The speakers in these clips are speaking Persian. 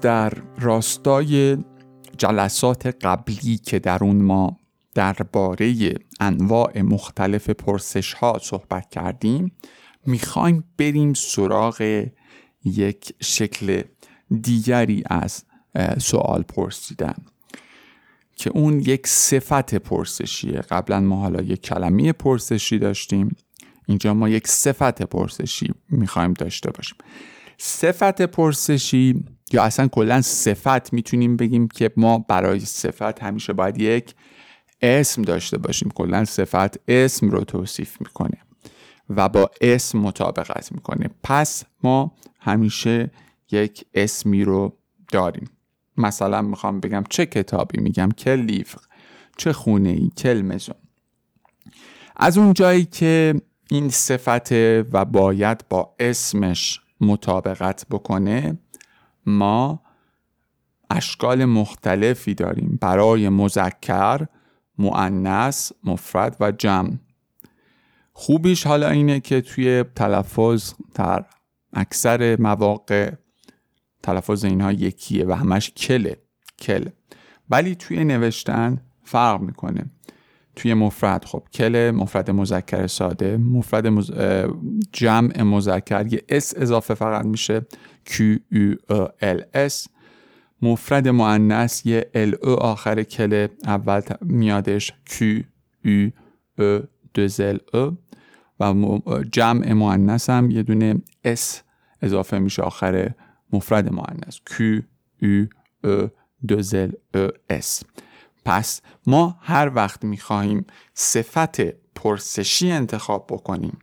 در راستای جلسات قبلی که در اون ما درباره انواع مختلف پرسش ها صحبت کردیم می‌خوایم بریم سراغ یک شکل دیگری از سوال پرسیدن که اون یک صفت پرسشیه. قبلا ما حالا یک کلمه پرسشی داشتیم اینجا ما یک صفت پرسشی می‌خوایم داشته باشیم. صفت پرسشی یا اصلا کلا صفت می‌تونیم بگیم که ما برای صفت همیشه باید یک اسم داشته باشیم. کلا صفت اسم رو توصیف می‌کنه و با اسم مطابقت می‌کنه. پس ما همیشه یک اسمی رو داریم. مثلا می‌خوام بگم چه کتابی؟ میگم که لیفر چه خونه ای کلمزون از اون جایی که این صفت و باید با اسمش مطابقت بکنه ما اشکال مختلفی داریم برای مذکر معنس مفرد و جمع. خوبیش حالا اینه که توی تلفظ در اکثر مواقع تلفظ اینها یکیه و همش کله کل ولی توی نوشتن فرق می‌کنه. توی مفرد. خب کل مفرد مذکر ساده مفرد مز... جمع مذکر. یه اس اضافه فقط میشه. Q U L S. مفرد مؤنث یه ال او آخر کل اول میادش. Q U E دو او و جمع مؤنث هم یه دونه S اضافه میشه. آخر مفرد مؤنث. Q U E دو او S. پس ما هر وقت می‌خواهیم صفت پرسشی انتخاب بکنیم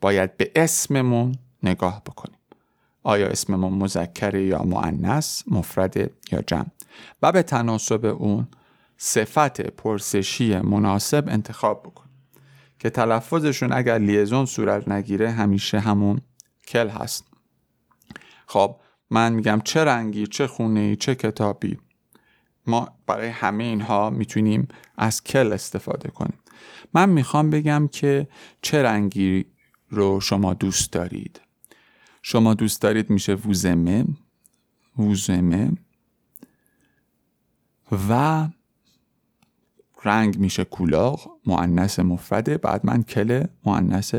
باید به اسممون نگاه بکنیم. آیا اسممون مذکر یا معنس مفرد یا جمع؟ و به تناسب اون صفت پرسشی مناسب انتخاب بکنیم. که تلفظشون اگر لیزون صورت نگیره همیشه همون کل هست. خب من میگم چه رنگی چه خونه چه کتابی؟ ما برای همه اینها می‌تونیم از کل استفاده کنیم. من می‌خوام بگم که چه رنگی رو شما دوست دارید. شما دوست دارید میشه ووزمه ووزمه و رنگ میشه کولاغ معنس مفرده. بعد من کل معنس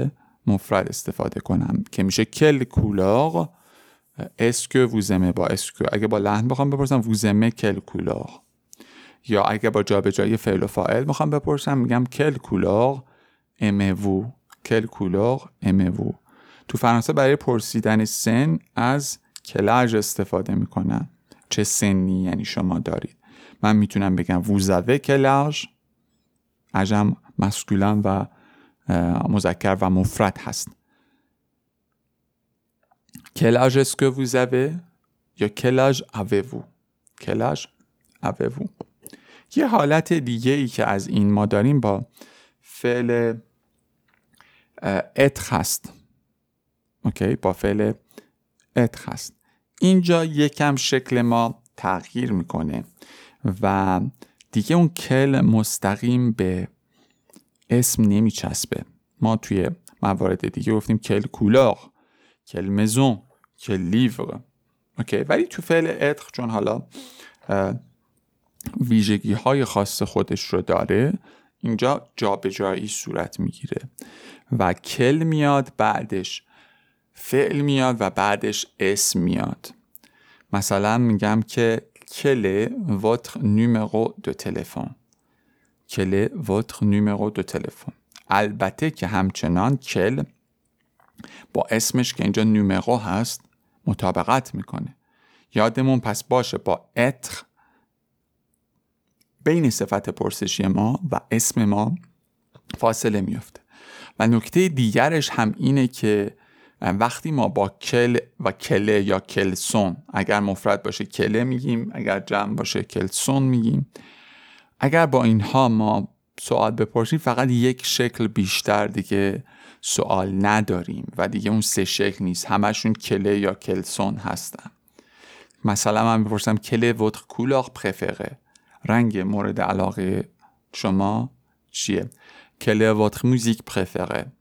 مفرد استفاده کنم که میشه quelle couleur est-ce que vous aimez با est-ce que اگه با لحن بخوام بپرسم vous aimez quelle couleur یا اگه با جابجایی فعل و فاعل می‌خوام بپرسم میگم quelle couleur aimez-vous quelle couleur aimez-vous تو فرانسه برای پرسیدن سن از quel âge استفاده می‌کنن. چه سنی یعنی شما دارید. من می‌تونم بگم vous avez quel âge. âge هم masculin و مذکر و مفرد هست. quel âge est-ce que vous avez یا quel âge avez-vous quel âge avez-vous یه حالت دیگه ای که از این ما داریم با فعل être هست okay با فعل être هست اینجا یکم شکل ما تغییر می‌کنه و دیگه اون کل مستقیم به اسم نمیچسبه ما توی موارد دیگه گفتیم کل کولاغ کل مزون کل لیور اوکی. ولی تو فعل اتخ چون حالا ویژگی های خاص خودش رو داره. اینجا جابجایی صورت می‌گیره. و کل میاد بعدش فعل میاد و بعدش اسم میاد. مثلا میگم که کل votre numéro de téléphone کل votre numéro de téléphone البته که همچنان کل با اسمش که اینجا نومرو هست مطابقت می‌کنه. یادمون پس باشه با اتر بین صفت پرسشی ما و اسم ما فاصله میفته و نکته دیگرش هم اینه که وقتی ما با کل و کله یا کلسون اگر مفرد باشه کله میگیم اگر جمع باشه کلسون میگیم اگر با اینها ما سوال بپرسیم فقط یک شکل بیشتر دیگه سوال نداریم و دیگه اون سه شکل نیست. همشون کله یا کلسون هستن. مثلا من بپرسم کله وتر کولاق پرفره رنگ مورد علاقه شما چیه؟ quelle est votre musique préférée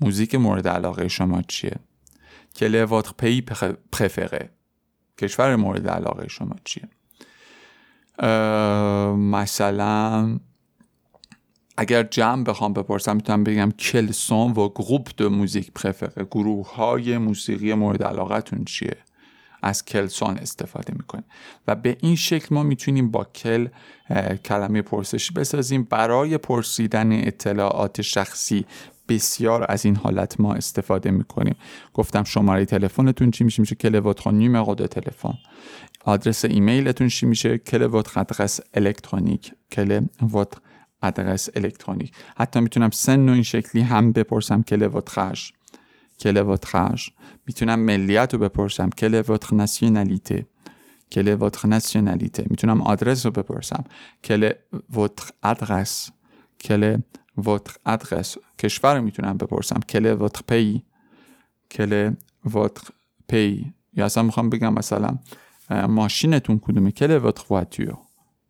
موزیک مورد علاقه شما چیه؟ quel est votre pays préféré کشور مورد علاقه شما چیه؟ مثلا اگر جمع بخوام بپرسم می‌تونم بگم quels sont vos groupes de musique préférés گروه های موسیقی مورد علاقتون چیه؟ از quels sont استفاده می‌کنیم و به این شکل ما می‌تونیم با quel کلمه پرسشی بسازیم. برای پرسیدن اطلاعات شخصی بسیار از این حالت ما استفاده می‌کنیم. گفتم شماره تلفنتون چی میشه؟ میشه کل votre numéro de تلفن. آدرس ایمیلتون چی میشه؟ کل votre adresse الکترونیک کل votre آدرس الکترونیک. حتی می‌تونم سن و این شکلی هم بپرسم کل votre âge کل votre âge می‌تونم ملیت رو بپرسم. کل votre nationalité کل votre nationalité می‌تونم آدرس رو بپرسم. کل votre adresse کل votre adresse کشور می‌تونم بپرسم. کل votre pays کل votre pays یا اصلا می‌خوام بگم مثلا ماشینتون کدومه؟ کل votre voiture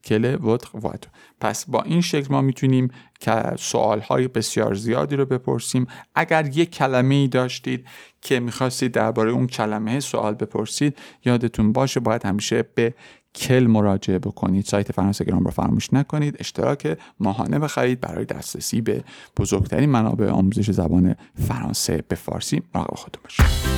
کل votre voiture پس با این شکل ما می‌تونیم که سوال های بسیار زیادی رو بپرسیم. اگر یک کلمه ای داشتید که می‌خواستید درباره اون کلمه سوال بپرسید یادتون باشه باید همیشه به کل مراجعه بکنید. سایت فرانسه گرام رو فراموش نکنید. اشتراک ماهانه بخرید برای دسترسی به بزرگترین منابع آموزش زبان فرانسه به فارسی. مراقب خودتون باشید.